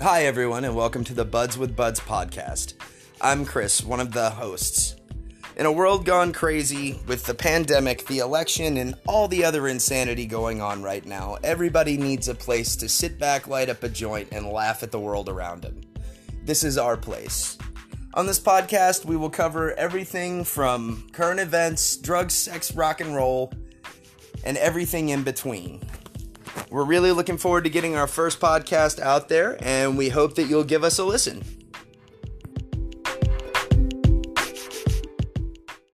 Hi, everyone, and welcome to the Buds with Buds podcast. I'm Chris, one of the hosts. In a world gone crazy with the pandemic, the election, and all the other insanity going on right now, everybody needs a place to sit back, light up a joint, and laugh at the world around them. This is our place. On this podcast, we will cover everything from current events, drugs, sex, rock and roll, and everything in between. We're really looking forward to getting our first podcast out there, and we hope that you'll give us a listen.